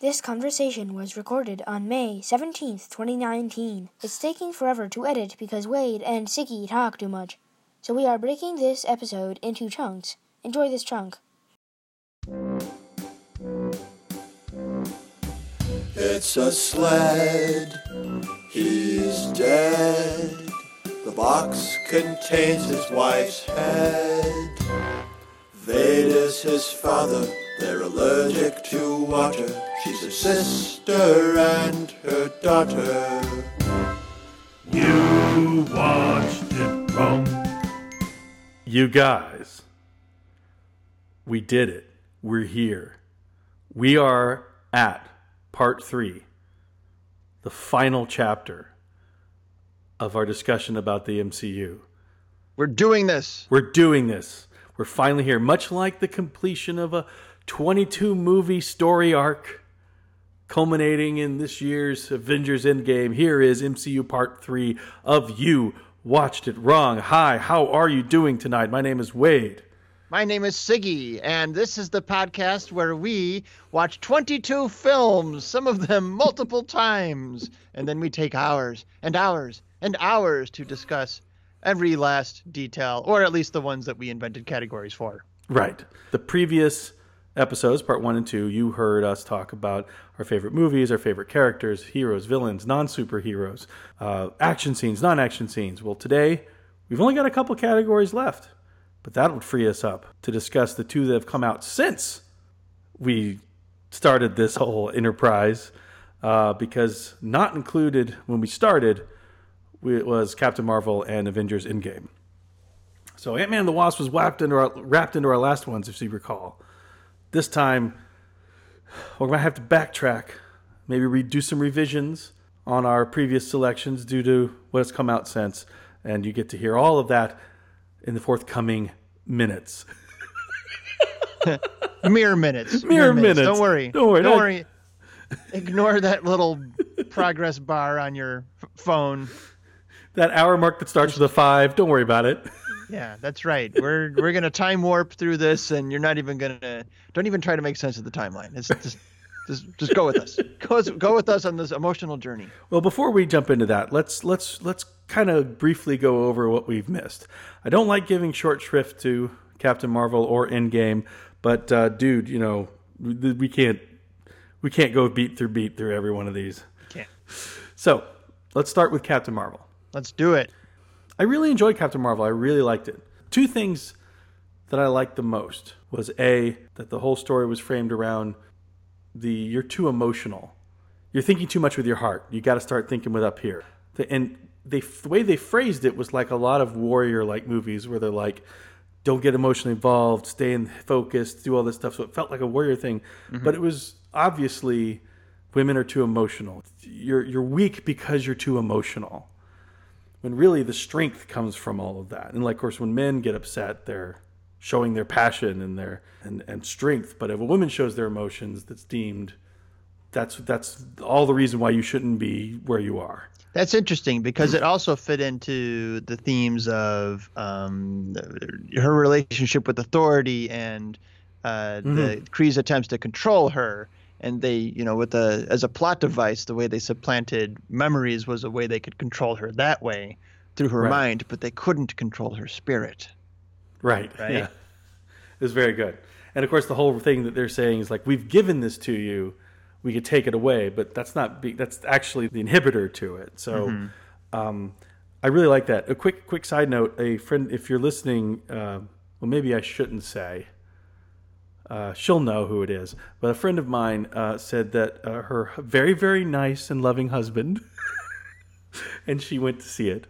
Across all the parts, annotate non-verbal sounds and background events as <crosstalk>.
This conversation was recorded on May 17th, 2019. It's taking forever to edit because Wade and Siggy talk too much. So we are breaking this episode into chunks. Enjoy this chunk. It's a sled. He's dead. The box contains his wife's head. Vader's his father. They're allergic to water. She's a sister and her daughter. You watched it wrong. You guys, we did it. We're here. We are at part three, the final chapter of our discussion about the MCU. We're doing this. We're doing this. We're finally here. Much like the completion of a 22 movie story arc culminating in this year's Avengers Endgame, here is MCU Part 3 of You Watched It Wrong. Hi, how are you doing tonight? My name is Wade. My name is Siggy, and this is the podcast where we watch 22 films, some of them multiple <laughs> times, and then we take hours and hours and hours to discuss every last detail, or at least the ones that we invented categories for. Right. The previous episodes, part one and two, you heard us talk about our favorite movies, our favorite characters, heroes, villains, non superheroes, uh, action scenes, non action scenes. Well, today, we've only got a couple categories left, but that would free us up to discuss the two that have come out since we started this whole enterprise. Uh, because not included when we started was Captain Marvel and Avengers Endgame. So Ant Man and the Wasp was wrapped into our wrapped into our last ones, if you recall. This time, we're gonna have to backtrack, maybe redo some revisions on our previous selections due to what has come out since, and you get to hear all of that in the forthcoming minutes. <laughs> Mere minutes. Mere minutes. Don't worry. Don't worry. Don't Don't- worry. Ignore that little <laughs> progress bar on your phone. That hour mark that starts with a five, don't worry about it. <laughs> Yeah, that's right. We're we're gonna time warp through this, and you're not even gonna. Don't even try to make sense of the timeline. It's just just just go with us. Go go with us on this emotional journey. Well, before we jump into that, let's let's let's kind of briefly go over what we've missed. I don't like giving short shrift to Captain Marvel or Endgame, but uh, dude, you know we we can't we can't go beat through beat through every one of these. Can't. So let's start with Captain Marvel. Let's do it. I really enjoyed Captain Marvel. I really liked it. Two things that I liked the most was a that the whole story was framed around the you're too emotional. You're thinking too much with your heart. You got to start thinking with up here. The, and they the way they phrased it was like a lot of warrior like movies where they're like don't get emotionally involved, stay in focused, do all this stuff. So it felt like a warrior thing, mm-hmm. but it was obviously women are too emotional. You're you're weak because you're too emotional when really the strength comes from all of that. And like, of course, when men get upset, they're showing their passion and their and, and strength. But if a woman shows their emotions, that's deemed that's that's all the reason why you shouldn't be where you are. That's interesting because it also fit into the themes of um, her relationship with authority and uh, the Kree's attempts to control her. And they, you know, with the as a plot device, the way they supplanted memories was a way they could control her that way through her Right. mind, but they couldn't control her spirit. Right. Right. Yeah. It was very good. And of course, the whole thing that they're saying is like, we've given this to you, we could take it away, but that's not. Be, that's actually the inhibitor to it. So, um, I really like that. A quick, quick side note: a friend, if you're listening, uh, well, maybe I shouldn't say. Uh, she'll know who it is. But a friend of mine uh, said that uh, her very, very nice and loving husband, <laughs> and she went to see it,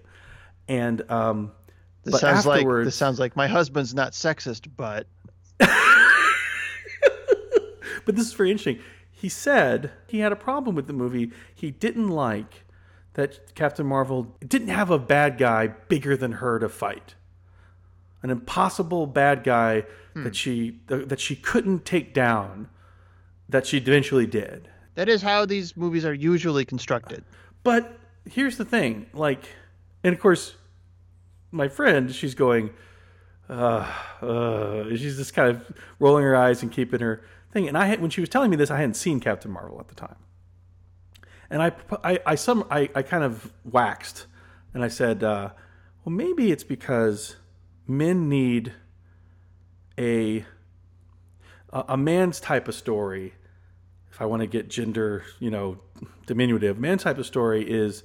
and um, This sounds like this sounds like my husband's not sexist, but <laughs> But this is very interesting. He said he had a problem with the movie. He didn't like that Captain Marvel didn't have a bad guy bigger than her to fight. An impossible bad guy that she that she couldn't take down that she eventually did. that is how these movies are usually constructed. But here's the thing, like, and of course, my friend, she's going, uh, uh, she's just kind of rolling her eyes and keeping her thing. And I had, when she was telling me this, I hadn't seen Captain Marvel at the time. And I, I, I, some, I, I kind of waxed and I said, uh, well, maybe it's because men need a, a, man's type of story. If I want to get gender, you know, diminutive, man's type of story is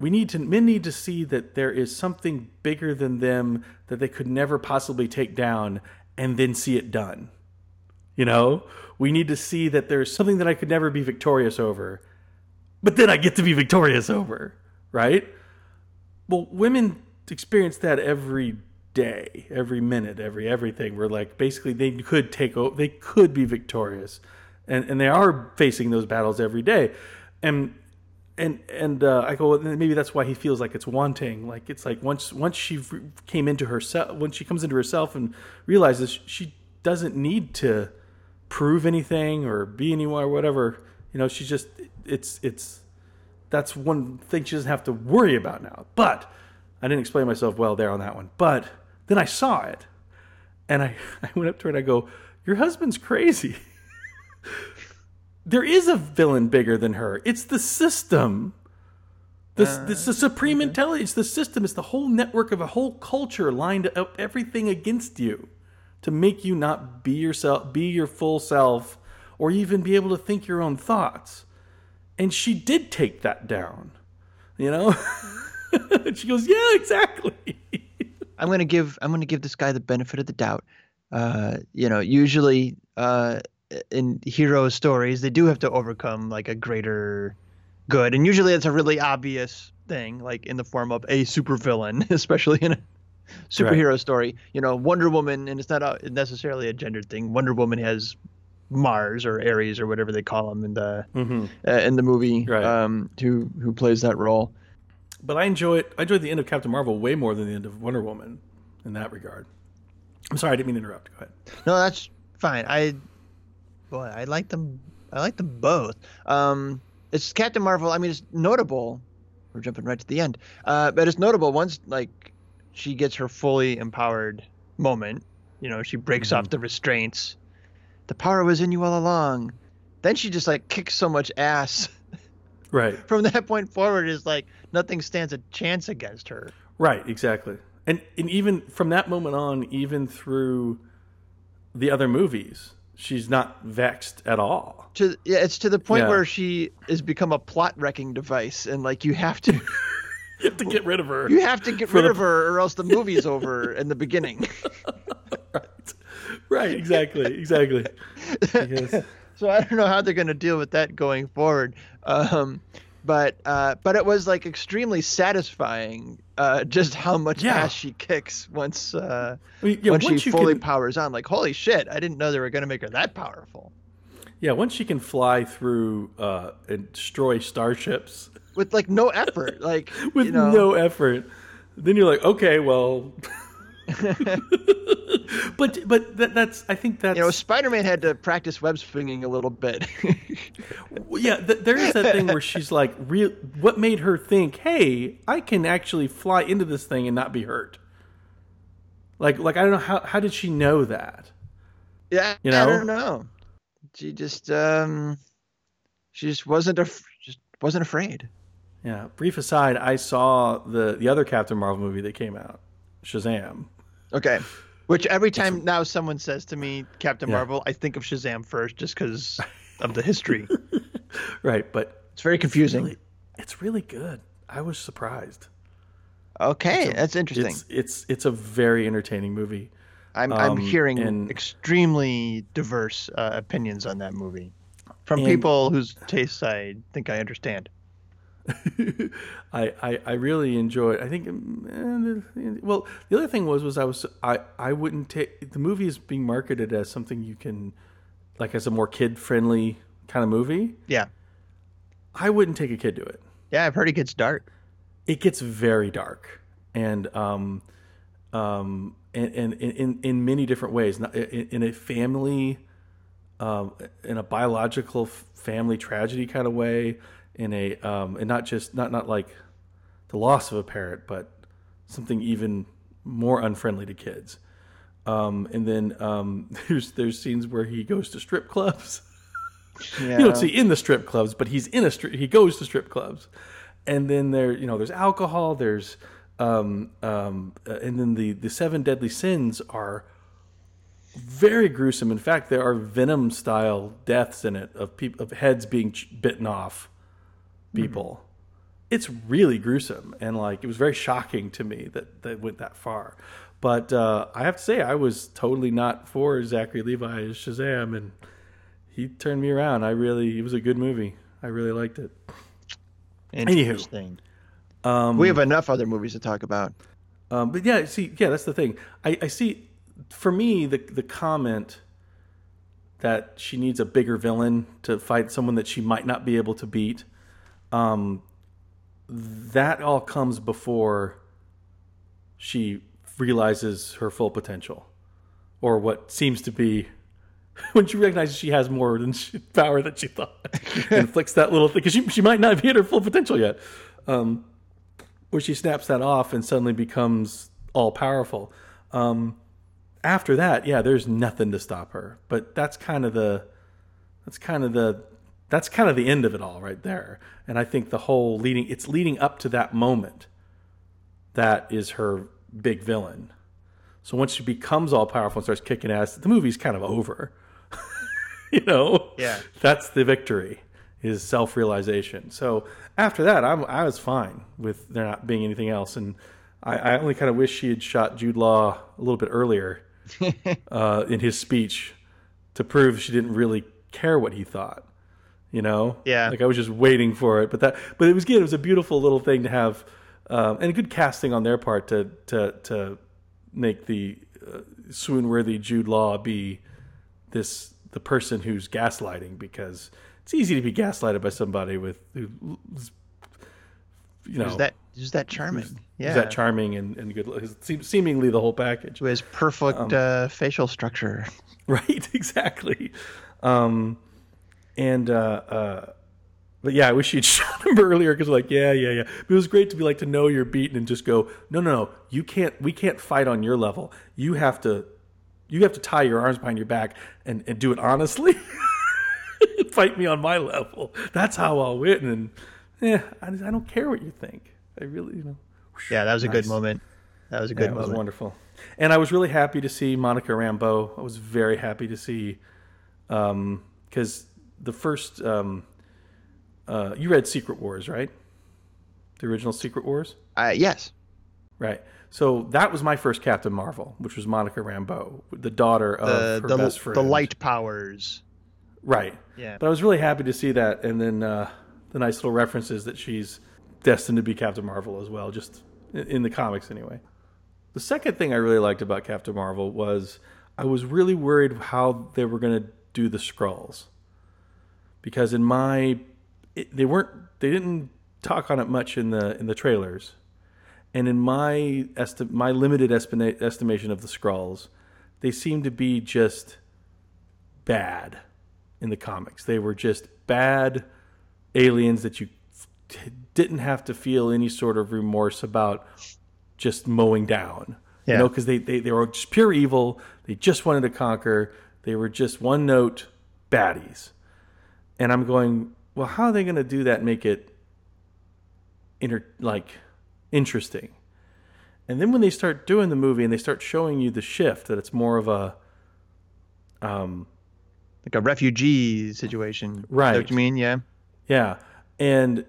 we need to men need to see that there is something bigger than them that they could never possibly take down and then see it done. You know, we need to see that there's something that I could never be victorious over, but then I get to be victorious over, right? Well, women experience that every day, every minute, every everything. Where like basically they could take over, they could be victorious, and and they are facing those battles every day, and and and uh, I go well, maybe that's why he feels like it's wanting. Like it's like once once she came into herself, when she comes into herself and realizes she doesn't need to prove anything or be anywhere or whatever. You know, she's just it's it's that's one thing she doesn't have to worry about now. But I didn't explain myself well there on that one. But then I saw it, and I <laughs> I went up to her and I go, "Your husband's crazy." <laughs> there is a villain bigger than her. It's the system. This, uh, it's the supreme intelligence. The system. It's the whole network of a whole culture lined up everything against you to make you not be yourself, be your full self, or even be able to think your own thoughts. And she did take that down. You know? <laughs> she goes, "Yeah, exactly." I'm gonna give I'm gonna give this guy the benefit of the doubt. Uh, you know, usually uh, in hero stories, they do have to overcome like a greater good, and usually it's a really obvious thing, like in the form of a supervillain, <laughs> especially in a superhero right. story. You know, Wonder Woman, and it's not a, necessarily a gendered thing. Wonder Woman has Mars or Ares or whatever they call him in the mm-hmm. uh, in the movie, right. um, who who plays that role. But I enjoy it. I enjoyed the end of Captain Marvel way more than the end of Wonder Woman in that regard. I'm sorry, I didn't mean to interrupt. Go ahead. No, that's fine. I boy, I like them. I like them both. Um, it's Captain Marvel. I mean, it's notable. We're jumping right to the end, uh, but it's notable once like she gets her fully empowered moment. You know, she breaks mm-hmm. off the restraints. The power was in you all along. Then she just like kicks so much ass. <laughs> Right. <laughs> From that point forward, is like nothing stands a chance against her. Right. Exactly. And and even from that moment on, even through the other movies, she's not vexed at all. To yeah, it's to the point yeah. where she has become a plot wrecking device, and like you have to. <laughs> you have to get rid of her. You have to get rid the... of her, or else the movie's over in the beginning. <laughs> right. Right. Exactly. Exactly. Because... so I don't know how they're going to deal with that going forward. Um, but uh, but it was like extremely satisfying uh, just how much yeah. ass she kicks once uh, well, yeah, once, once she fully can... powers on. Like holy shit, I didn't know they were going to make her that powerful. Yeah, once she can fly through uh, and destroy starships with like no effort, like <laughs> with you know... no effort, then you're like, okay, well. <laughs> <laughs> but but that, that's I think that's you know Spider-Man had to practice web swinging a little bit. <laughs> yeah, th- there is that thing where she's like, real. What made her think, hey, I can actually fly into this thing and not be hurt? Like like I don't know how how did she know that? Yeah, you know? I don't know. She just um, she just wasn't af- just wasn't afraid. Yeah. Brief aside, I saw the the other Captain Marvel movie that came out, Shazam. Okay. Which every time now someone says to me Captain yeah. Marvel, I think of Shazam first just because of the history. <laughs> right, but it's very confusing. It's really, it's really, good. I was surprised. Okay, a, that's interesting. It's, it's, it's a very entertaining movie. I'm um, I'm hearing and, extremely diverse uh, opinions on that movie from and, people whose tastes I think I understand. <laughs> I, I, I really enjoyed. I think eh, well the other thing was was I was I I wouldn't take the movie is being marketed as something you can like as a more kid friendly kind of movie. Yeah, I wouldn't take a kid to it. Yeah, I've heard it gets dark. It gets very dark and um um and, and in in many different ways. In, in a family, um, in a biological family tragedy kind of way in a um, and not just not not like the loss of a parent, but something even more unfriendly to kids. Um, and then um, <laughs> there's there's scenes where he goes to strip clubs. Yeah. <laughs> You don't see in the strip clubs, but he's in a strip. He goes to strip clubs, and then there, you know, there's alcohol. There's, um, um, uh, and then the the seven deadly sins are very gruesome. In fact, there are venom style deaths in it of people of heads being ch- bitten off people. It's really gruesome, and like it was very shocking to me that that went that far. But uh, I have to say, I was totally not for Zachary Levi as Shazam, and he turned me around. I really, it was a good movie. I really liked it. Interesting. we have enough other movies to talk about. Um, but yeah, see, yeah, that's the thing. I, I see. For me, the the comment that she needs a bigger villain to fight someone that she might not be able to beat, um, that all comes before she realizes her full potential, or what seems to be <laughs> when she recognizes she has more than she, power than she thought, <laughs> inflicts that little thing because she she might not have hit her full potential yet. Um, where she snaps that off and suddenly becomes all powerful. Um, after that, yeah, there's nothing to stop her. But that's kind of the that's kind of the that's kind of the end of it all right there. And I think the whole leading it's leading up to that moment that is her big villain. So once she becomes all powerful and starts kicking ass, the movie's kind of over. <laughs> you know? Yeah. That's the victory is self-realization. So after that, I'm, I was fine with there not being anything else. And I, I only kind of wish she had shot Jude Law a little bit earlier <laughs> uh, in his speech to prove she didn't really care what he thought. You know, Yeah. Like I was just waiting for it, but that, but it was good. It was a beautiful little thing to have, um, and good casting on their part to to to make the uh, swoon-worthy Jude Law be this the person who's gaslighting because it's easy to be gaslighted by somebody with who, you know, Is that is that charming? Yeah. is that charming and, and good, seemingly the whole package. Who has perfect Um, uh, facial structure. <laughs> Right, exactly. Um, and uh, uh, but yeah, I wish you'd <laughs> shot him earlier because like yeah, yeah, yeah. But it was great to be like to know you're beaten and just go no, no, no. You can't. We can't fight on your level. You have to. You have to tie your arms behind your back and, and do it honestly. <laughs> fight me on my level. That's how I'll win. And yeah, I, I don't care what you think. I really, you know. Yeah, that was a good moment. That was a Yeah, good it was moment. wonderful. And I was really happy to see Monica Rambeau. I was very happy to see because the first um, uh, you read Secret Wars, right? The original Secret Wars, Uh, yes. right? So that was my first Captain Marvel, which was Monica Rambeau, the daughter of The her the, best friend. the light powers. right? Yeah. But I was really happy to see that, and then uh, the nice little references that she's destined to be Captain Marvel as well, just in, in the comics anyway. The second thing I really liked about Captain Marvel was I was really worried how they were going to do the Skrulls, because in my it, they weren't they didn't talk on it much in the in the trailers, and in my esti- my limited estima- estimation of the Skrulls, they seem to be just bad in the comics. They were just bad aliens that you t- didn't have to feel any sort of remorse about just mowing down. You know, because they, they, they were just pure evil. They just wanted to conquer. They were just one note baddies. And I'm going, well, how are they going to do that and make it inter- like interesting? And then when they start doing the movie and they start showing you the shift, that it's more of a um, Like a refugee situation. Right. what you mean? Yeah. Yeah, and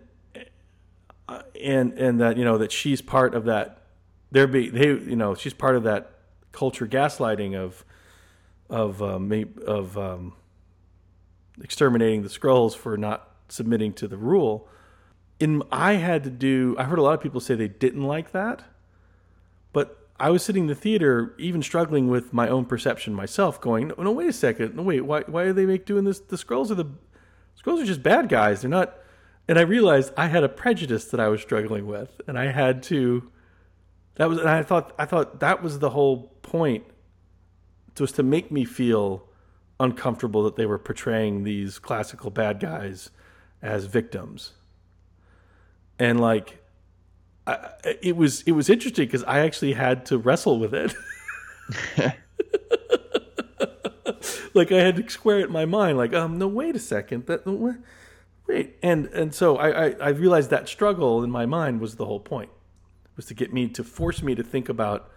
and and that you know that she's part of that. There be they you know she's part of that culture gaslighting of of um, of um, exterminating the Skrulls for not submitting to the rule. In I had to do. I heard a lot of people say they didn't like that, but I was sitting in the theater, even struggling with my own perception myself, going, "No, no wait a second, no, wait, why, why are they make doing this? The Skrulls are the Skrulls are just bad guys. They're not." And I realized I had a prejudice that I was struggling with, and I had to. That was, and I thought, I thought that was the whole point, was to make me feel uncomfortable that they were portraying these classical bad guys as victims, and like it was it was interesting because I actually had to wrestle with it. <laughs> like I had to square it in my mind. Like, um, no, wait a second. That wait, and and so I, I I realized that struggle in my mind was the whole point, was to get me to force me to think about,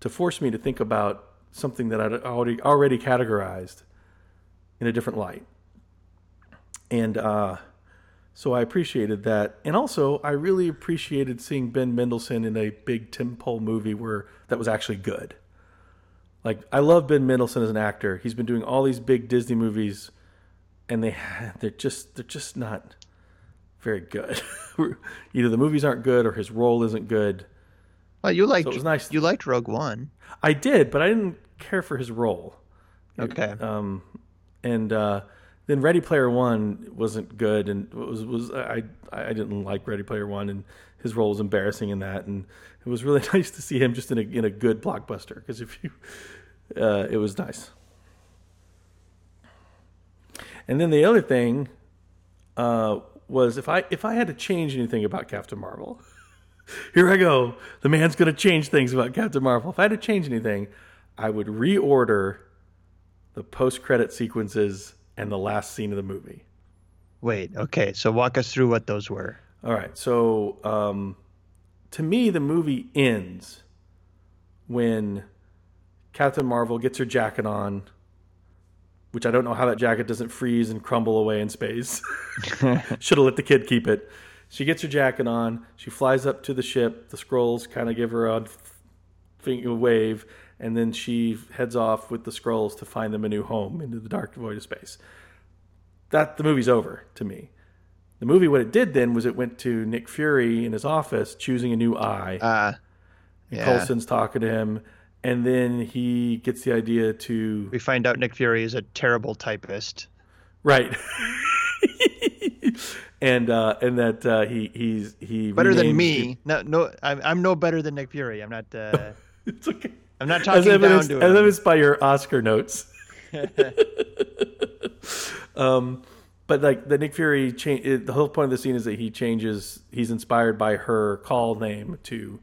to force me to think about something that I'd already already categorized in a different light, and uh, so I appreciated that, and also I really appreciated seeing Ben Mendelsohn in a big tentpole movie where that was actually good. Like I love Ben Mendelsohn as an actor. He's been doing all these big Disney movies, and they <laughs> they're just they're just not very good. <laughs> Either the movies aren't good or his role isn't good. Well, you liked So it was nice. you liked Rogue One. I did, but I didn't care for his role. Okay. Um, and uh, then Ready Player One wasn't good, and was was I I didn't like Ready Player One, and his role was embarrassing in that, and it was really <laughs> nice to see him just in a in a good blockbuster because if you, uh, it was nice. And then the other thing uh, was if I if I had to change anything about Captain Marvel, <laughs> here I go. The man's going to change things about Captain Marvel. If I had to change anything, I would reorder the post credit sequences and the last scene of the movie. Wait. Okay. So walk us through what those were. All right. So um, to me, the movie ends when Captain Marvel gets her jacket on, which I don't know how that jacket doesn't freeze and crumble away in space. <laughs> <laughs> Should have let the kid keep it. She gets her jacket on. She flies up to the ship. The Skrulls kind of give her a wave, and then she heads off with the Skrulls to find them a new home into the dark void of space. That the movie's over to me. The movie, what it did then was it went to Nick Fury in his office choosing a new eye. Uh, and yeah. Coulson's talking to him, and then he gets the idea to we find out Nick Fury is a terrible typist. right, <laughs> and uh, and that uh, he he's he Better than me. No, no, I'm, I'm no better than Nick Fury. I'm not. Uh, <laughs> It's okay. I'm not As talking down evidenced, to as him. evidenced by your Oscar notes. <laughs> um, but like the Nick Fury, cha- it, the whole point of the scene is that he changes. He's inspired by her call name to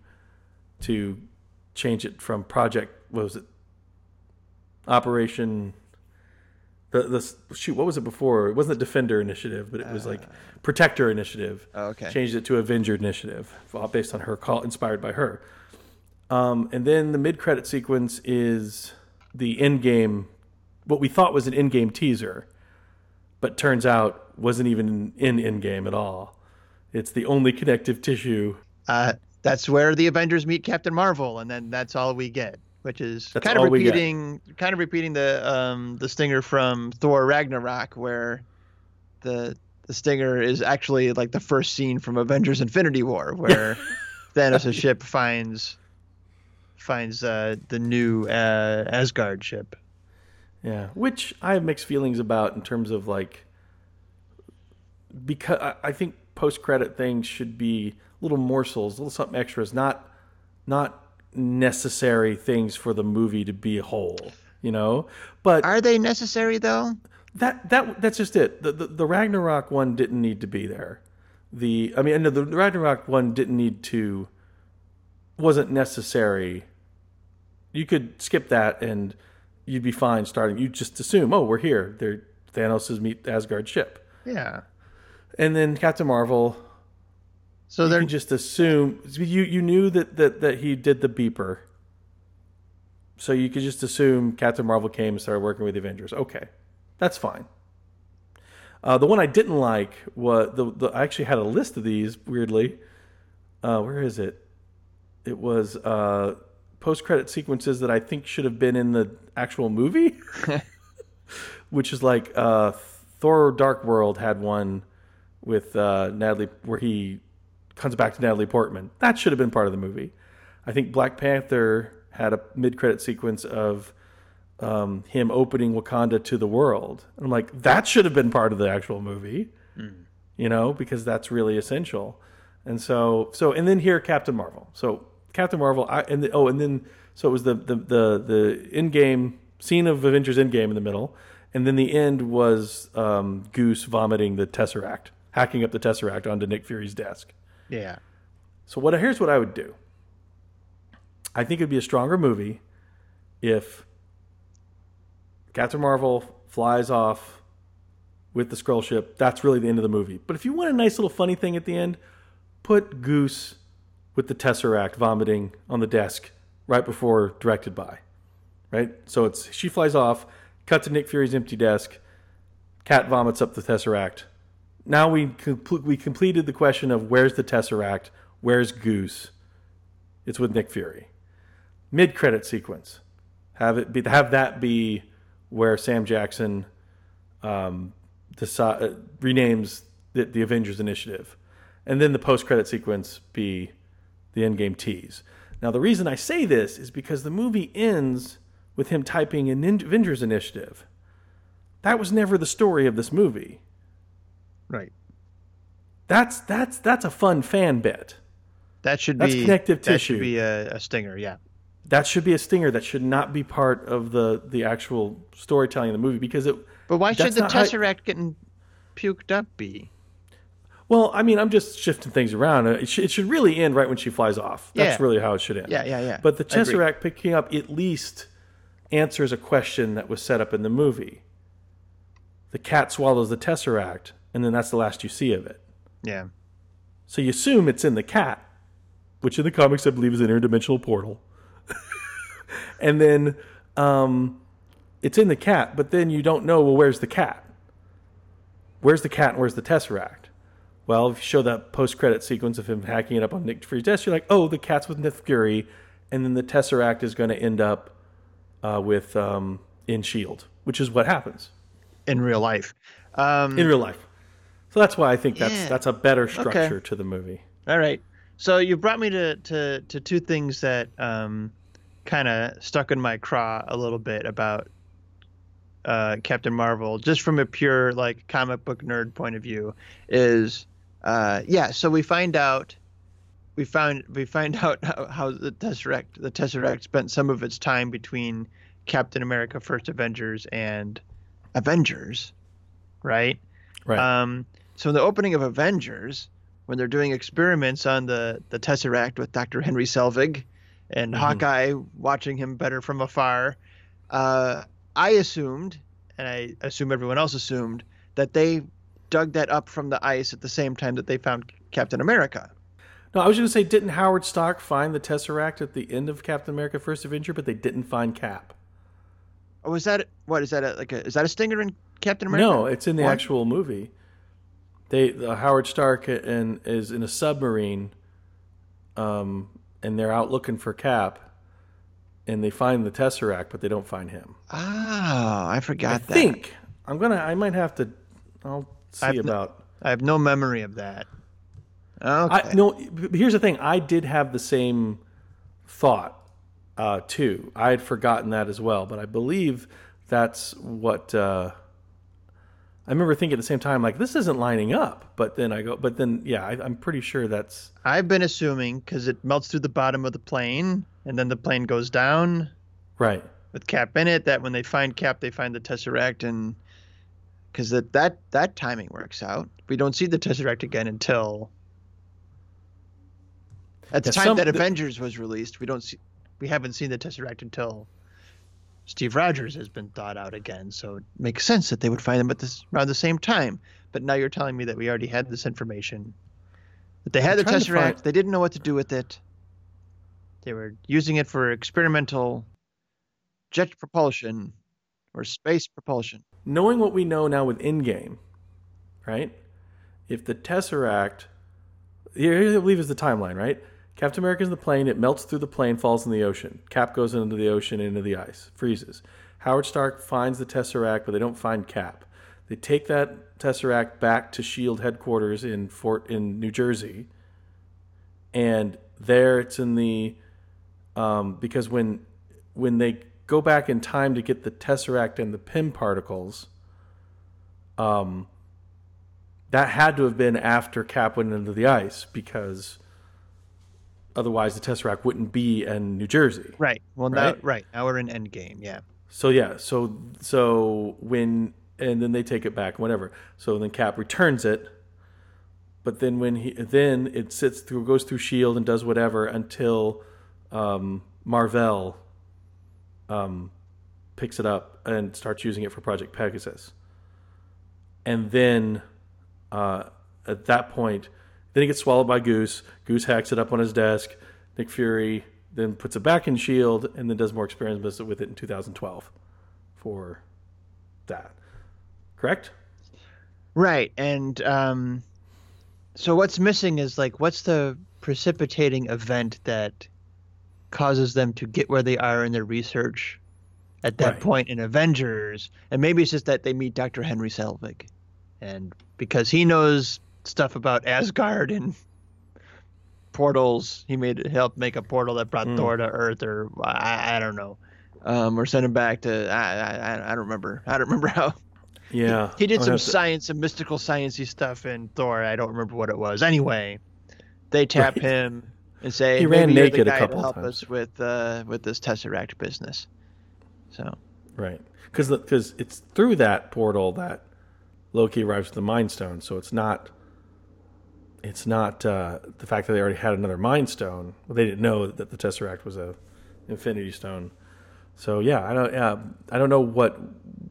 to change it from Project. What was it? Operation. The the shoot. What was it before? It wasn't the Defender Initiative, but it was like Protector Initiative. Oh, okay. Changed it to Avenger Initiative, uh, based on her call, inspired by her. Um, and then the mid-credit sequence is the Endgame, what we thought was an Endgame teaser, but turns out wasn't even in Endgame at all. It's the only connective tissue. Uh, that's where the Avengers meet Captain Marvel, and then that's all we get, which is That's kind of all we get. repeating, kind of repeating the um, the stinger from Thor Ragnarok, where the the stinger is actually like the first scene from Avengers: Infinity War, <laughs> where Thanos' ship finds finds uh, the new uh, Asgard ship. Yeah, which I have mixed feelings about in terms of like because I- I think post-credit things should be little morsels, little something extras, not not necessary things for the movie to be whole. You know, but Are they necessary though? that that that's just it. The, the the Ragnarok one didn't need to be there. The I mean, no, the Ragnarok one didn't need to. Wasn't necessary. You could skip that and you'd be fine. Starting, you just assume, oh, we're here. They're Thanos' meet Asgard ship, Yeah. and then Captain Marvel. So You they're can just assume you you knew that that that he did the beeper. So you could just assume Captain Marvel came and started working with the Avengers. Okay, that's fine. Uh, the one I didn't like was the, the I actually had a list of these weirdly. Uh, where is it? It was uh, post credit sequences that I think should have been in the actual movie, <laughs> which is like uh, Thor: Dark World had one with uh, Natalie where he comes back to Natalie Portman. That should have been part of the movie. I think Black Panther had a mid credit sequence of um, him opening Wakanda to the world. And I'm like, that should have been part of the actual movie, you know, because that's really essential. And so, so, and then here, Captain Marvel. So Captain Marvel, I, and the, oh, and then, so it was the the the, the Endgame scene of Avengers Endgame in the middle, and then the end was um, Goose vomiting the Tesseract, hacking up the Tesseract onto Nick Fury's desk. Yeah. So what here's what I would do. I think it'd be a stronger movie if Captain Marvel flies off with the Skrull ship. That's really the end of the movie. But if you want a nice little funny thing at the end, put Goose with the Tesseract vomiting on the desk right before directed by. Right? So it's she flies off, cut to Nick Fury's empty desk, cat vomits up the Tesseract. Now we compl- we completed the question of where's the Tesseract, where's Goose? It's with Nick Fury. Mid credit sequence. Have it be have that be where Sam Jackson um, uh, renames the, the Avengers Initiative, and then the post credit sequence be the Endgame tease. Now the reason I say this is because the movie ends with him typing in Avengers Initiative. That was never the story of this movie. Right. That's that's that's a fun fan bit. That should That's be connective that tissue. should be a, a stinger. Yeah. That should be a stinger. That should not be part of the the actual storytelling of the movie because it. But why should the Tesseract getting puked up be? Well, I mean, I'm just shifting things around. It, sh- it should really end right when she flies off. That's Yeah. really how it should end. Yeah, yeah, yeah. But the Tesseract picking up at least answers a question that was set up in the movie. The cat swallows the Tesseract, and then that's the last you see of it. Yeah. So you assume it's in the cat, which in the comics I believe is an interdimensional portal. <laughs> and then um, it's in the cat, but then you don't know, well, where's the cat? Where's the cat and where's the Tesseract? Well, if you show that post credit sequence of him hacking it up on Nick Fury's desk, you're like, oh, the cat's with Nick Fury, and then the Tesseract is going to end up uh, with um, in Shield, which is what happens In real life. Um, in real life. So that's why I think that's Yeah. that's a better structure to the movie. All right. So you brought me to to, to two things that um, kind of stuck in my craw a little bit about uh, Captain Marvel, just from a pure like comic book nerd point of view. Is uh, yeah. So we find out. We found we find <laughs> out how, how the Tesseract the Tesseract spent some of its time between Captain America: First Avengers and Avengers, right? Right. Um, so in the opening of Avengers, when they're doing experiments on the the Tesseract with Dr. Henry Selvig and Mm-hmm. Hawkeye watching him better from afar, uh, I assumed, and I assume everyone else assumed, that they dug that up from the ice at the same time that they found Captain America. No, I was going to say, didn't Howard Stark find the Tesseract at the end of Captain America: First Avenger, but they didn't find Cap? Oh, is that what is that a, like a is that a stinger in Captain America? No, it's in the actual movie. They the Howard Stark and is in a submarine, um, and they're out looking for Cap, and they find the Tesseract, but they don't find him. Oh, I forgot I that. think I'm gonna. I might have to. I'll see I've about. I have no memory of that. Okay. I no. Here's the thing. I did have the same thought uh, too. I had forgotten that as well, but I believe that's what. Uh, I remember thinking at the same time, like this isn't lining up. But then I go, but then yeah, I, I'm pretty sure that's I've been assuming because it melts through the bottom of the plane and then the plane goes down right. with Cap in it. That when they find Cap, they find the Tesseract, and because that that that timing works out. We don't see the Tesseract again until at the Yeah, time some- that the- Avengers was released. We don't see we haven't seen the Tesseract until Steve Rogers has been thought out again. So it makes sense that they would find them at this around the same time. But now you're telling me that we already had this information. That they had I'm the Tesseract, find- they didn't know what to do with it. They were using it for experimental jet propulsion or space propulsion. Knowing what we know now with Endgame, right? If the Tesseract, here I believe is the timeline, right? Captain America's in the plane. It melts through the plane, falls in the ocean. Cap goes into the ocean, into the ice, freezes. Howard Stark finds the Tesseract, but they don't find Cap. They take that Tesseract back to Shield headquarters in Fort in New Jersey, and there it's in the um, because when when they go back in time to get the tesseract and the Pym particles, um, that had to have been after Cap went into the ice because otherwise the tesseract wouldn't be in New Jersey. Right. Well, now Right? right now we're in Endgame. Yeah. So yeah, so so when and then they take it back, whatever. So then Cap returns it, but then when he then it sits through goes through Shield and does whatever until um, Mar-Vell um, picks it up and starts using it for Project Pegasus. And then uh, at that point, then he gets swallowed by Goose. Goose hacks it up on his desk. Nick Fury then puts it back in Shield, and then does more experiments with it in 2012 for that. Correct? Right. And um, so what's missing is like, what's the precipitating event that causes them to get where they are in their research at that Right. point in Avengers? And maybe it's just that they meet Dr. Henry Selvig. And because he knows stuff about Asgard and portals, he made helped make a portal that brought Hmm. Thor to Earth, or I, I don't know, um, or sent him back to I, I I don't remember. I don't remember how Yeah. he did I'll some to- science, some mystical sciencey stuff in Thor. I don't remember what it was. Anyway, they tap Right. him and say, He ran "Maybe you're the naked a guy couple to help times. us with uh, with this tesseract business." So Right. Because because it's through that portal that Loki arrives with the Mind Stone. So it's not it's not uh, the fact that they already had another Mind Stone. Well, they didn't know that the Tesseract was a Infinity Stone. So yeah, I don't yeah, I don't know what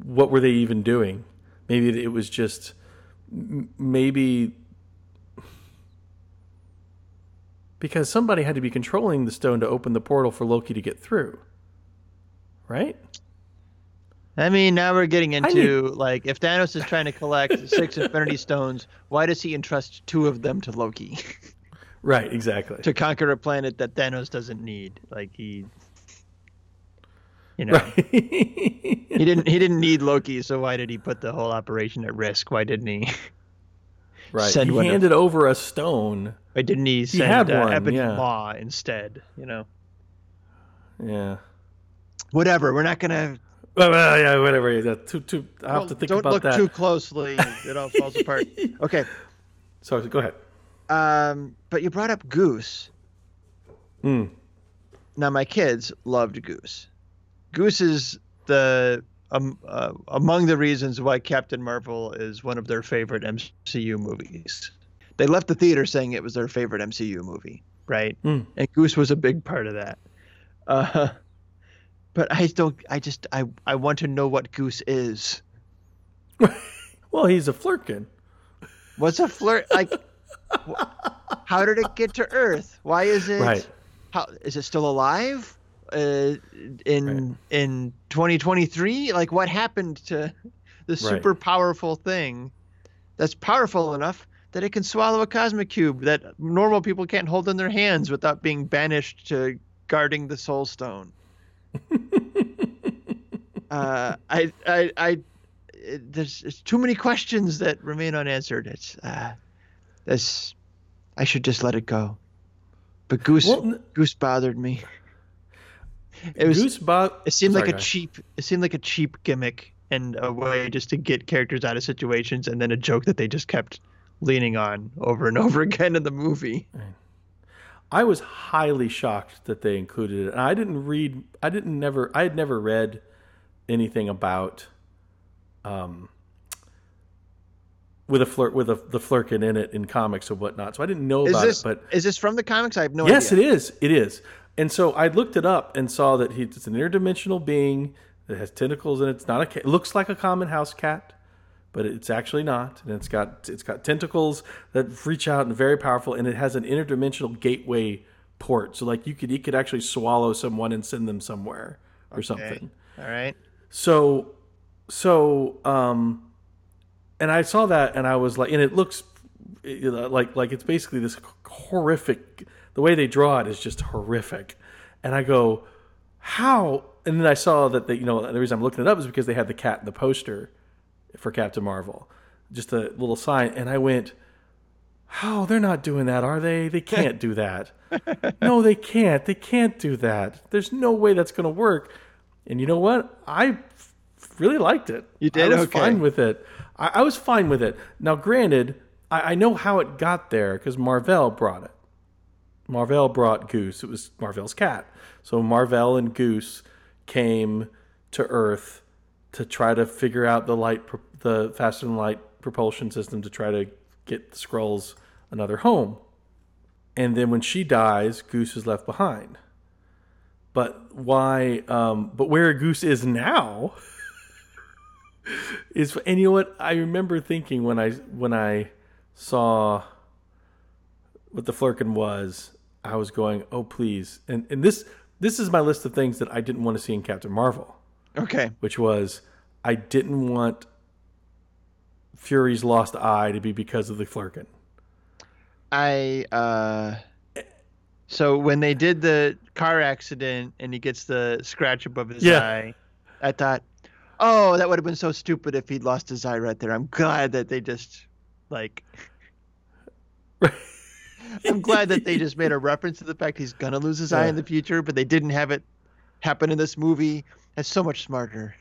what were they even doing. Maybe it was just maybe because somebody had to be controlling the stone to open the portal for Loki to get through. Right? I mean, now we're getting into like if Thanos is trying to collect <laughs> six Infinity Stones, why does he entrust two of them to Loki <laughs> Right, exactly. to conquer a planet that Thanos doesn't need? Like he, you know, <laughs> he didn't he didn't need Loki, so why did he put the whole operation at risk? Why didn't he? right. Send he one of- handed over a stone. Why didn't he send had uh, one, Ebony yeah. Maw instead? You know, Yeah. whatever. We're not gonna Well, well, yeah, whatever. Too, too, I have Well, to think about that. don't look too closely; it all falls apart. <laughs> Okay, So go ahead. um, but you brought up Goose. Mm. Now my kids loved Goose. Goose is the um, uh, among the reasons why Captain Marvel is one of their favorite MCU movies. They left the theater saying it was their favorite MCU movie, right? Mm. And Goose was a big part of that. Uh, but I don't. I just. I. I want to know what Goose is. <laughs> Well, he's a Flerken. What's a flirt like? wh- how did it get to Earth? Why is it? Right. How is it still alive? Uh, in in 2023, like what happened to the super powerful thing that's powerful enough that it can swallow a cosmic cube that normal people can't hold in their hands without being banished to guarding the soul stone? Uh, I I I it, there's it's too many questions that remain unanswered. It's uh, this I should just let it go. But Goose Well, Goose bothered me. It was Goose Bob. it seemed like a cheap it seemed like a cheap gimmick and a way just to get characters out of situations and then a joke that they just kept leaning on over and over <laughs> again in the movie. I was highly shocked that they included it. And I didn't read. I didn't never. I had never read anything about, um, with a flirt with a, the Flerken in it in comics or whatnot. So I didn't know Is about this it. But is this from the comics? I have no yes, idea. it is. It is. And so I looked it up and saw that he's an interdimensional being that has tentacles and it's not a. Cat. It looks like a common house cat, but it's actually not. And it's got it's got tentacles that reach out and very powerful, and it has an interdimensional gateway port. So like you could you could actually swallow someone and send them somewhere or something. All right. So, so, um, and I saw that, and I was like, and it looks you know, like like it's basically this horrific. The way they draw it is just horrific, and I go, how? And then I saw that they, you know, the reason I'm looking it up is because they had the cat in the poster for Captain Marvel, just a little sign, and I went. How they're not doing that, are they? They can't do that. <laughs> no, they can't. They can't do that. There's no way that's going to work. And you know what? I really liked it. You did? I was Okay. fine with it. I, I was fine with it. Now, granted, I, I know how it got there because Mar-Vell brought it. Mar-Vell brought Goose. It was Mar-Vell's cat. So Mar-Vell and Goose came to Earth to try to figure out the light, the faster than light propulsion system to try to get the Skrulls another home. And then when she dies, Goose is left behind. but why? Um, but where goose is now <laughs> is, and you know what? I remember thinking when I when I saw what the Flerken was, I was going, "Oh, please!" And and this this is my list of things that I didn't want to see in Captain Marvel, Okay. which was I didn't want Fury's lost eye to be because of the Flerken. I uh so when they did the car accident and he gets the scratch above his Yeah. eye, I thought, oh, that would have been so stupid if he'd lost his eye right there. I'm glad that they just like <laughs> I'm glad that they just made a reference to the fact he's gonna lose his eye in the future, but they didn't have it happen in this movie. That's so much smarter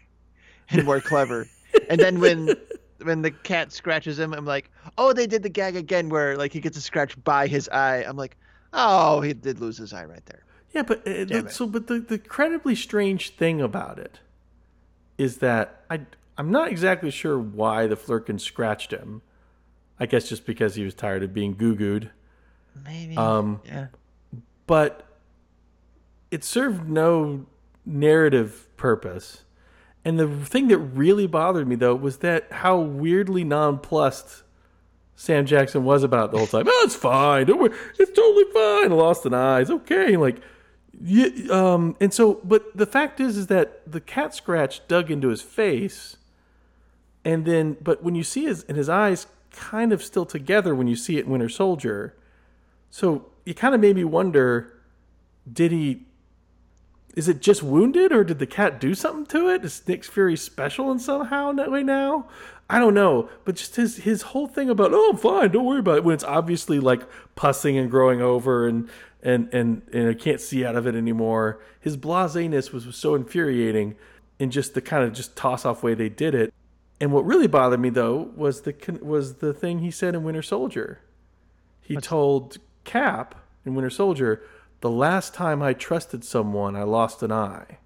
and more clever. <laughs> and then when when the cat scratches him, I'm like, oh, they did the gag again where like he gets a scratch by his eye. I'm like, oh, he did lose his eye right there. Yeah, but uh, it. so but the the incredibly strange thing about it is that I I'm not exactly sure why the Flerken scratched him. I guess just because he was tired of being goo gooed. Maybe. Um, yeah. but it served no narrative purpose. And the thing that really bothered me though was that how weirdly nonplussed Sam Jackson was about the whole time. Oh, it's fine. Don't worry. It's totally fine. I lost an eye. It's okay. Like, yeah, um, and so, but the fact is, is that the cat scratch dug into his face, and then, but when you see his and his eyes kind of still together when you see it in Winter Soldier, so it kind of made me wonder: Did he? Is it just wounded, or did the cat do something to it? Is Nick Fury special in somehow in that way now? I don't know, but just his his whole thing about oh I'm fine, don't worry about it when it's obviously like pussing and growing over and and and and I can't see out of it anymore. His blaseness was, was so infuriating, in just the kind of just toss off way they did it. And what really bothered me though was the was the thing he said in Winter Soldier. He told Cap in Winter Soldier, "The last time I trusted someone, I lost an eye."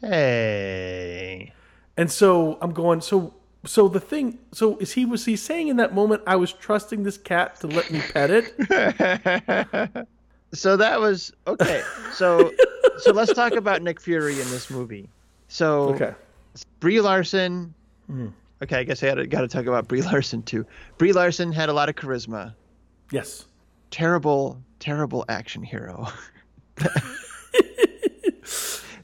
Hey. And so I'm going. So so the thing. So is he was he saying in that moment I was trusting this cat to let me pet it? <laughs> so that was okay. So so let's talk about Nick Fury in this movie. So Okay. Brie Larson. Mm-hmm. Okay, I guess I had to got to talk about Brie Larson too. Brie Larson had a lot of charisma. Yes. Terrible, terrible action hero. <laughs>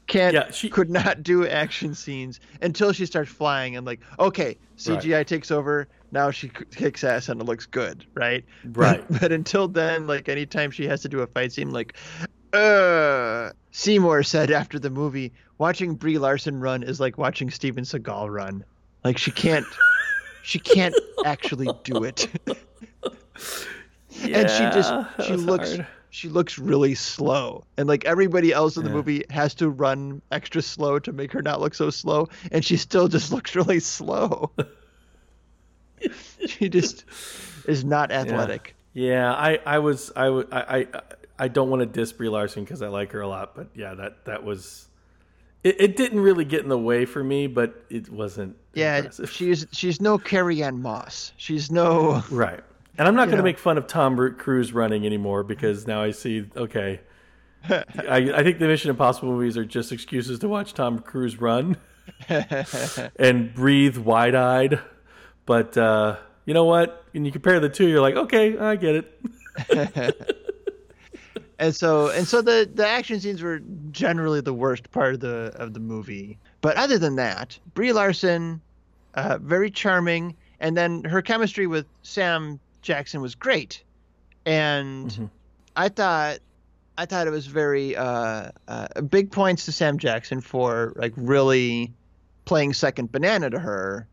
Can't Yeah, she- could not do action scenes until she starts flying and like okay CGI takes over. Now she kicks ass and it looks good right? Right. but, <laughs> but until then like anytime she has to do a fight scene like uh Seymour said after the movie watching Brie Larson run is like watching Steven Seagal run. Like she can't she can't <laughs> actually do it and she just she looks hard. she looks really slow and like everybody else in the movie has to run extra slow to make her not look so slow and she still just <laughs> looks really slow <laughs> she just is not athletic Yeah, I, I was I I I don't want to diss Brie Larson because I like her a lot, but yeah, that that was it, it. didn't really get in the way for me, but it wasn't. yeah impressive. she's she's no Carrie-Anne Moss she's no right. And I'm not going to make fun of Tom Cruise running anymore because now I see okay. <laughs> I, I think the Mission Impossible movies are just excuses to watch Tom Cruise run <laughs> and breathe wide eyed. But uh, you know what? When you compare the two, you're like, okay, I get it. <laughs> and so and so the the action scenes were generally the worst part of the of the movie. But other than that, Brie Larson, uh, very charming, and then her chemistry with Sam Jackson was great, and I thought. I thought it was very uh, uh, big points to Sam Jackson for like really playing second banana to her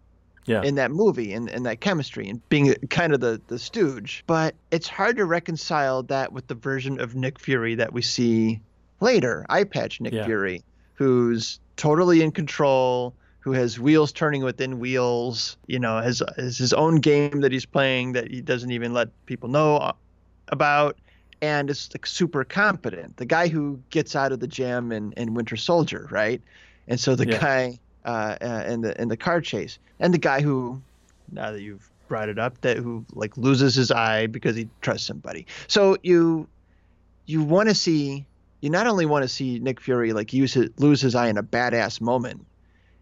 Yeah. in that movie and, and that chemistry and being kind of the, the stooge. But it's hard to reconcile that with the version of Nick Fury that we see later, Eye Patch Nick Yeah. Fury, who's totally in control, who has wheels turning within wheels, you know, has, has his own game that he's playing that he doesn't even let people know uh, about. And is like super competent. The guy who gets out of the jam in, in Winter Soldier, right? And so the Yeah. guy uh, uh, in the in the car chase, and the guy who, now that you've brought it up, that who like loses his eye because he trusts somebody. So you you want to see you not only want to see Nick Fury like use his, lose his eye in a badass moment,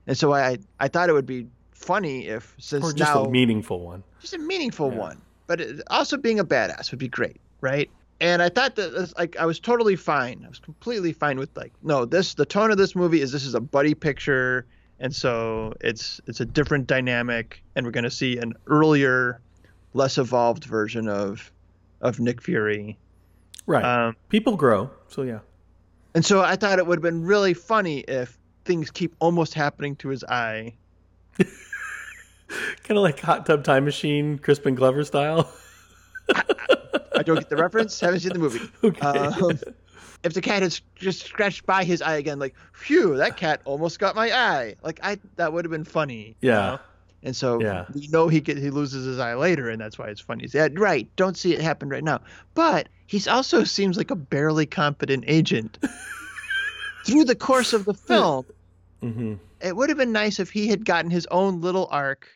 and so I I thought it would be funny if since Or just now a meaningful one. just a meaningful Yeah. one, but it, also being a badass would be great, right? And I thought that like I was totally fine. I was completely fine with like no, this the tone of this movie is this is a buddy picture, and so it's it's a different dynamic, and we're gonna see an earlier, less evolved version of of Nick Fury. Right. Um, People grow. So yeah. and so I thought it would have been really funny if things keep almost happening to his eye. <laughs> Kind of like Hot Tub Time Machine, Crispin Glover style. I don't get the reference. Haven't seen the movie. <laughs> Okay. Um, if the cat had just scratched by his eye again, like, phew, that cat almost got my eye. Like, I that would have been funny. you Yeah. know? And so Yeah. we know he get, he loses his eye later, and that's why it's funny. Yeah, right. Don't see it happen right now. But he's also seems like a barely competent agent. <laughs> Through the course of the <laughs> film, Mm-hmm. it would have been nice if he had gotten his own little arc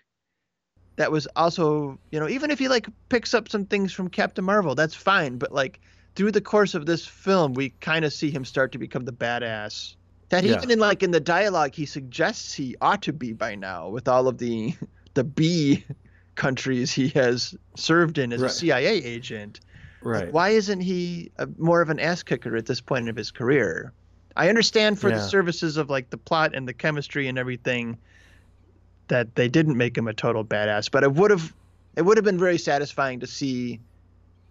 that was also, you know, even if he like picks up some things from Captain Marvel, that's fine. But like through the course of this film, we kind of see him start to become the badass that Yeah. even in like in the dialogue he suggests he ought to be by now with all of the <laughs> the B countries he has served in as a CIA agent. Like, Right. why isn't he a, more of an ass kicker at this point of his career? I understand for the services of like the plot and the chemistry and everything that they didn't make him a total badass, but it would have it would have been very satisfying to see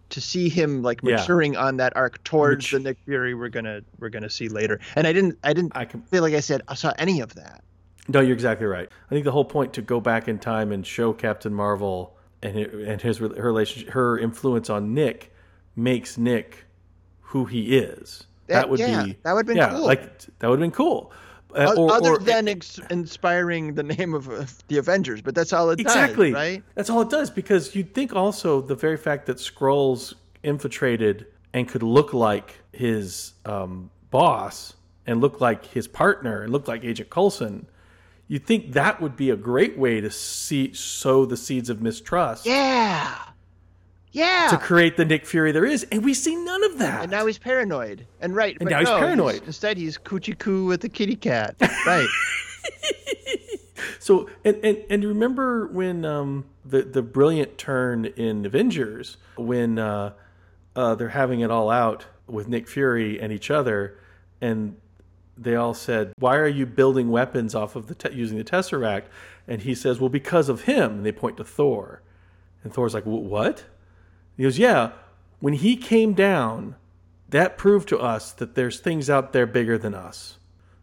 to see him like Yeah. maturing on that arc towards Mat- the Nick Fury we're gonna we're gonna see later. And I didn't I didn't I can. feel like I said I saw any of that. No, you're exactly right. I think the whole point to go back in time and show Captain Marvel and and his her relationship, her influence on Nick, makes Nick who he is. That, would yeah, be that would've been yeah, cool. like that would have been cool. Uh, or- Other or- than ex- inspiring the name of uh, the Avengers, but that's all it does. exactly does, right? That's all it does because you'd think also the very fact that Skrulls infiltrated and could look like his um, boss and look like his partner and look like Agent Coulson. You'd think that would be a great way to see sow the seeds of mistrust Yeah. Yeah. to create the Nick Fury there is, and we see none of that. and now he's paranoid. And right. And now he's no, paranoid. instead, he's coochie coo with the kitty cat. Right. <laughs> So and and, and remember when um, the the brilliant turn in Avengers when uh, uh, they're having it all out with Nick Fury and each other, and they all said, "Why are you building weapons off of the te- using the Tesseract?" And he says, "Well, because of him." And they point to Thor, and Thor's like, "Wh- "What?" He goes, "Yeah, when he came down, that proved to us that there's things out there bigger than us."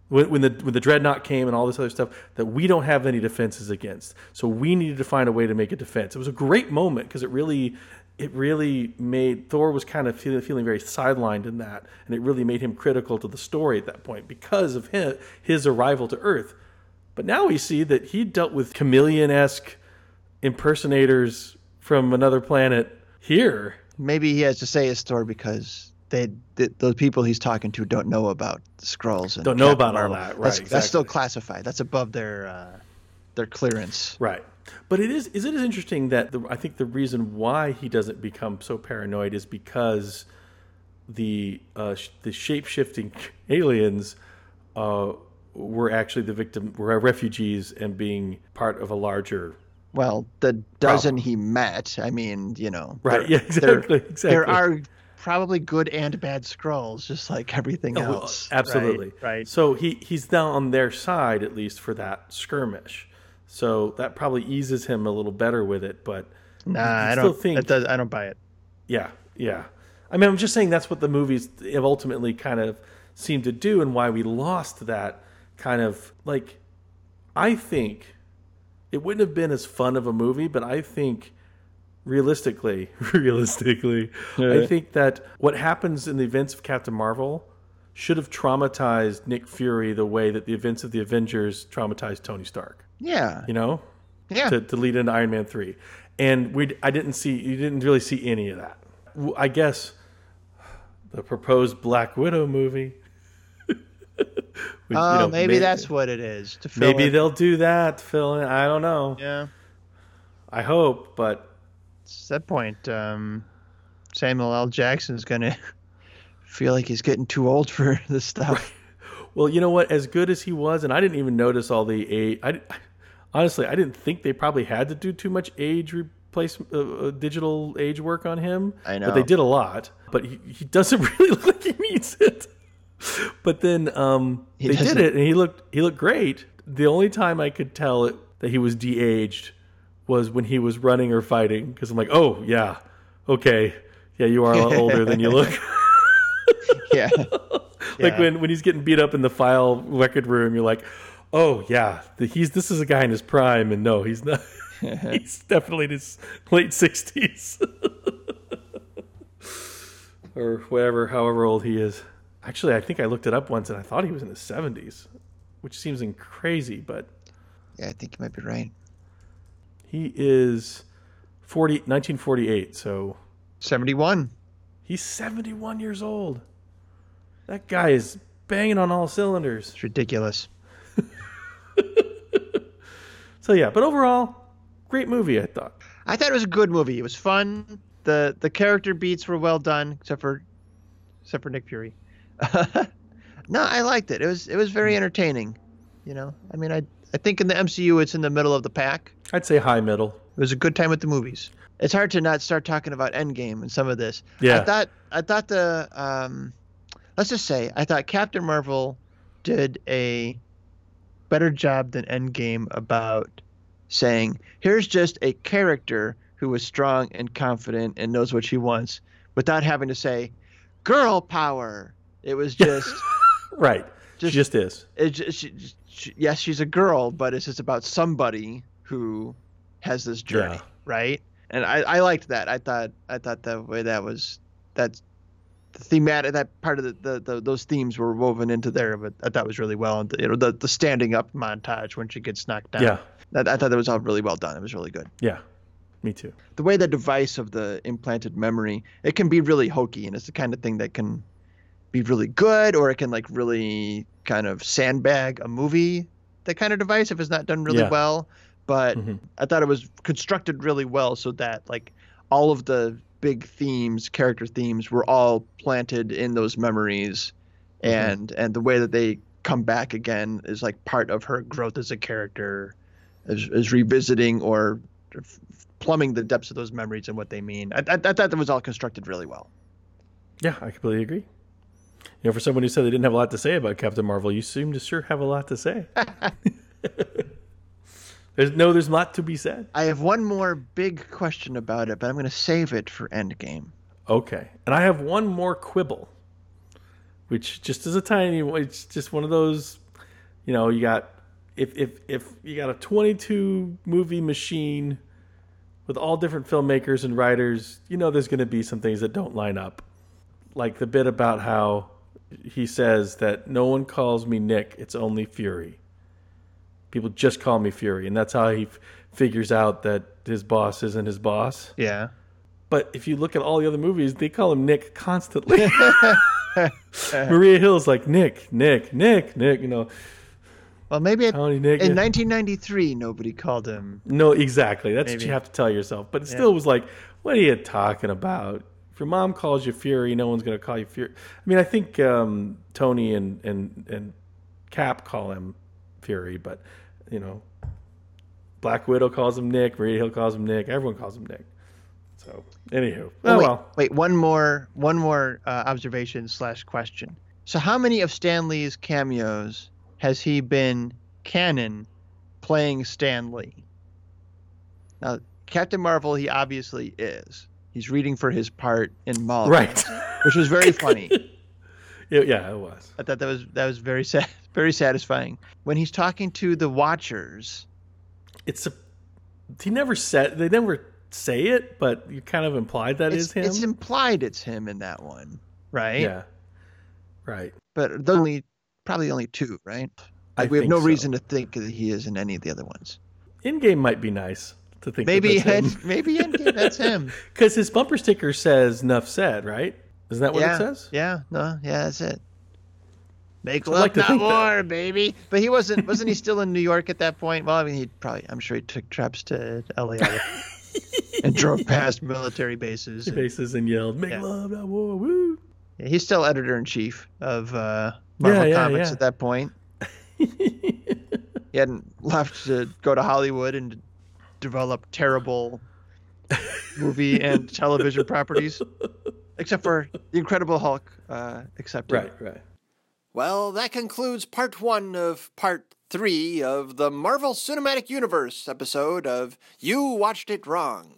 when, when the when the dreadnought came and all this other stuff that we don't have any defenses against. So we needed to find a way to make a defense. It was a great moment because it really it really made Thor was kind of feeling, feeling very sidelined in that, and it really made him critical to the story at that point because of his, his arrival to Earth. But now we see that he dealt with chameleon esque impersonators from another planet here. Maybe he has to say his story because they th- those people he's talking to don't know about the Skrulls. And Don't know Captain about all Marvel. that. Right, That's, that's still classified. That's above their uh, their clearance. Right. But it is is it is interesting that the, I think the reason why he doesn't become so paranoid is because the uh, sh- the shape shifting <laughs> aliens uh, were actually the victim were refugees and being part of a larger Well, the dozen he met. I mean, you know. right there- yeah there- exactly exactly There are probably good and bad Skrulls, just like everything Oh, else. absolutely Right. right. So he he's now on their side at least for that skirmish. So that probably eases him a little better with it, but Nah, I still don't think That does, I don't buy it. Yeah, yeah. I mean, I'm just saying that's what the movies have ultimately kind of seemed to do, and why we lost that kind of like. I think it wouldn't have been as fun of a movie, but I think realistically, <laughs> realistically, I think that what happens in the events of Captain Marvel should have traumatized Nick Fury the way that the events of the Avengers traumatized Tony Stark. Yeah. You know, Yeah. to, to lead into Iron Man three, and we I didn't see you didn't really see any of that. I guess the proposed Black Widow movie. <laughs> which, you Oh, know, maybe may- that's what it is. To fill maybe in- they'll do that. fill in. I don't know. Yeah. I hope, but At that point, um, Samuel L. Jackson's going <laughs> to feel like he's getting too old for <laughs> this stuff. Well, you know what? As good as he was, and I didn't even notice all the age. I honestly, I didn't think they probably had to do too much age replacement, uh, uh, digital age work on him. I but they did a lot. But he, he doesn't really look like he needs it. <laughs> But then um, they did it, and he looked he looked great. The only time I could tell it, that he was de-aged was when he was running or fighting. Because I'm like, oh yeah, okay, yeah, you are a lot <laughs> older than you look. <laughs> yeah. like Yeah. when, when he's getting beat up in the file record room, you're like, oh yeah, the, he's this is a guy in his prime, and no, he's not. he's definitely in his late sixties or whatever, however old he is. Actually, I think I looked it up once, and I thought he was in his seventies, which seems crazy, but Yeah, I think you might be right. he is 40, 1948, so 71. he's 71 years old. That guy is banging on all cylinders. It's ridiculous. <laughs> So yeah, but overall, great movie. I thought. I thought it was a good movie. It was fun. the The character beats were well done, except for except for Nick Fury. <laughs> no, I liked it. It was it was very entertaining. You know, I mean, I I think in the MCU it's in the middle of the pack. I'd say high middle. It was a good time with the movies. It's hard to not start talking about Endgame and some of this. Yeah. I thought I thought the um, let's just say I thought Captain Marvel did a better job than Endgame about saying here's just a character who is strong and confident and knows what she wants without having to say girl power. It was just <laughs> Right. Just- she just is. it just, she, she, yes, she's a girl, but it's just about somebody who has this journey, Yeah. right? And I, I liked that. I thought I thought the way that was that the thematic that part of the, the, the those themes were woven into there, but I thought was really well. And you know the the standing up montage when she gets knocked down. Yeah. That, I thought that was all really well done. It was really good. Yeah. Me too. The way the device of the implanted memory, it can be really hokey, and it's the kind of thing that can be really good, or it can like really kind of sandbag a movie. That kind of device, if it's not done really Yeah. well. But Mhm. I thought it was constructed really well, so that like all of the big themes, character themes, were all planted in those memories, Mhm. and and the way that they come back again is like part of her growth as a character, is, is revisiting or plumbing the depths of those memories and what they mean. I, I, I thought that was all constructed really well. Yeah, I completely agree. You know, for someone who said they didn't have a lot to say about Captain Marvel, you seem to sure have a lot to say. <laughs> there's no, there's a lot to be said. I have one more big question about it, but I'm going to save it for Endgame. Okay, and I have one more quibble, which just is a tiny. It's just one of those, you know, you got if if if you got a 22 movie machine with all different filmmakers and writers, you know, there's going to be some things that don't line up, like the bit about how he says that no one calls me Nick, it's only Fury. People just call me Fury, and that's how he f- figures out that his boss isn't his boss. Yeah. But if you look at all the other movies, they call him Nick constantly. <laughs> Maria Hill's like Nick, Nick, Nick, Nick. You know, Well, maybe it, Tony Nick. in 1993 nobody called him. no, exactly. That's what you have to tell yourself. But it still was like, what are you talking about? If your mom calls you Fury, no one's going to call you Fury. I mean, I think um, Tony and and and Cap call him Fury, but you know, Black Widow calls him Nick. Maria Hill calls him Nick. Everyone calls him Nick. So, anywho, oh wait, well. wait, one more, one more uh, observation slash question. So, how many of Stan Lee's cameos has he been canon playing Stan Lee? Now, Captain Marvel, he obviously is. He's reading for his part in Mulligan, Right. which was very funny. <laughs> Yeah, yeah, it was. I thought that was that was very sad, <laughs> very satisfying. When he's talking to the Watchers, it's a he never said they never say it, but you kind of implied that is it's, him. it's implied it's him in that one, right? yeah, right. But only probably only two, right? Like we have no so. reason to think that he is in any of the other ones. Endgame might be nice to think Maybe that maybe Endgame, that's him. <laughs> because his bumper sticker says "Nuff said," right? Isn't that what yeah, it says? yeah, no, yeah, that's it. Make love, like not think that. war, baby. But he wasn't. Wasn't he still in New York at that point? Well, I mean, he probably. I'm sure he took trips to LA <laughs> and drove past military bases. <laughs> and- Faces and yelled, "Make Yeah. love, not war." Woo! Yeah, he's still editor in chief of uh, Marvel Yeah, Comics at that point. he hadn't left to go to Hollywood and develop terrible movie and <laughs> television properties, except for the Incredible Hulk. Uh, accepted. Right, right. Well, that concludes part one of part three of the Marvel Cinematic Universe episode of You Watched It Wrong.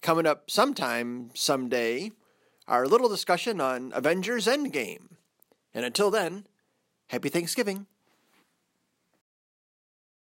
Coming up sometime, someday, our little discussion on Avengers Endgame. And until then, happy Thanksgiving.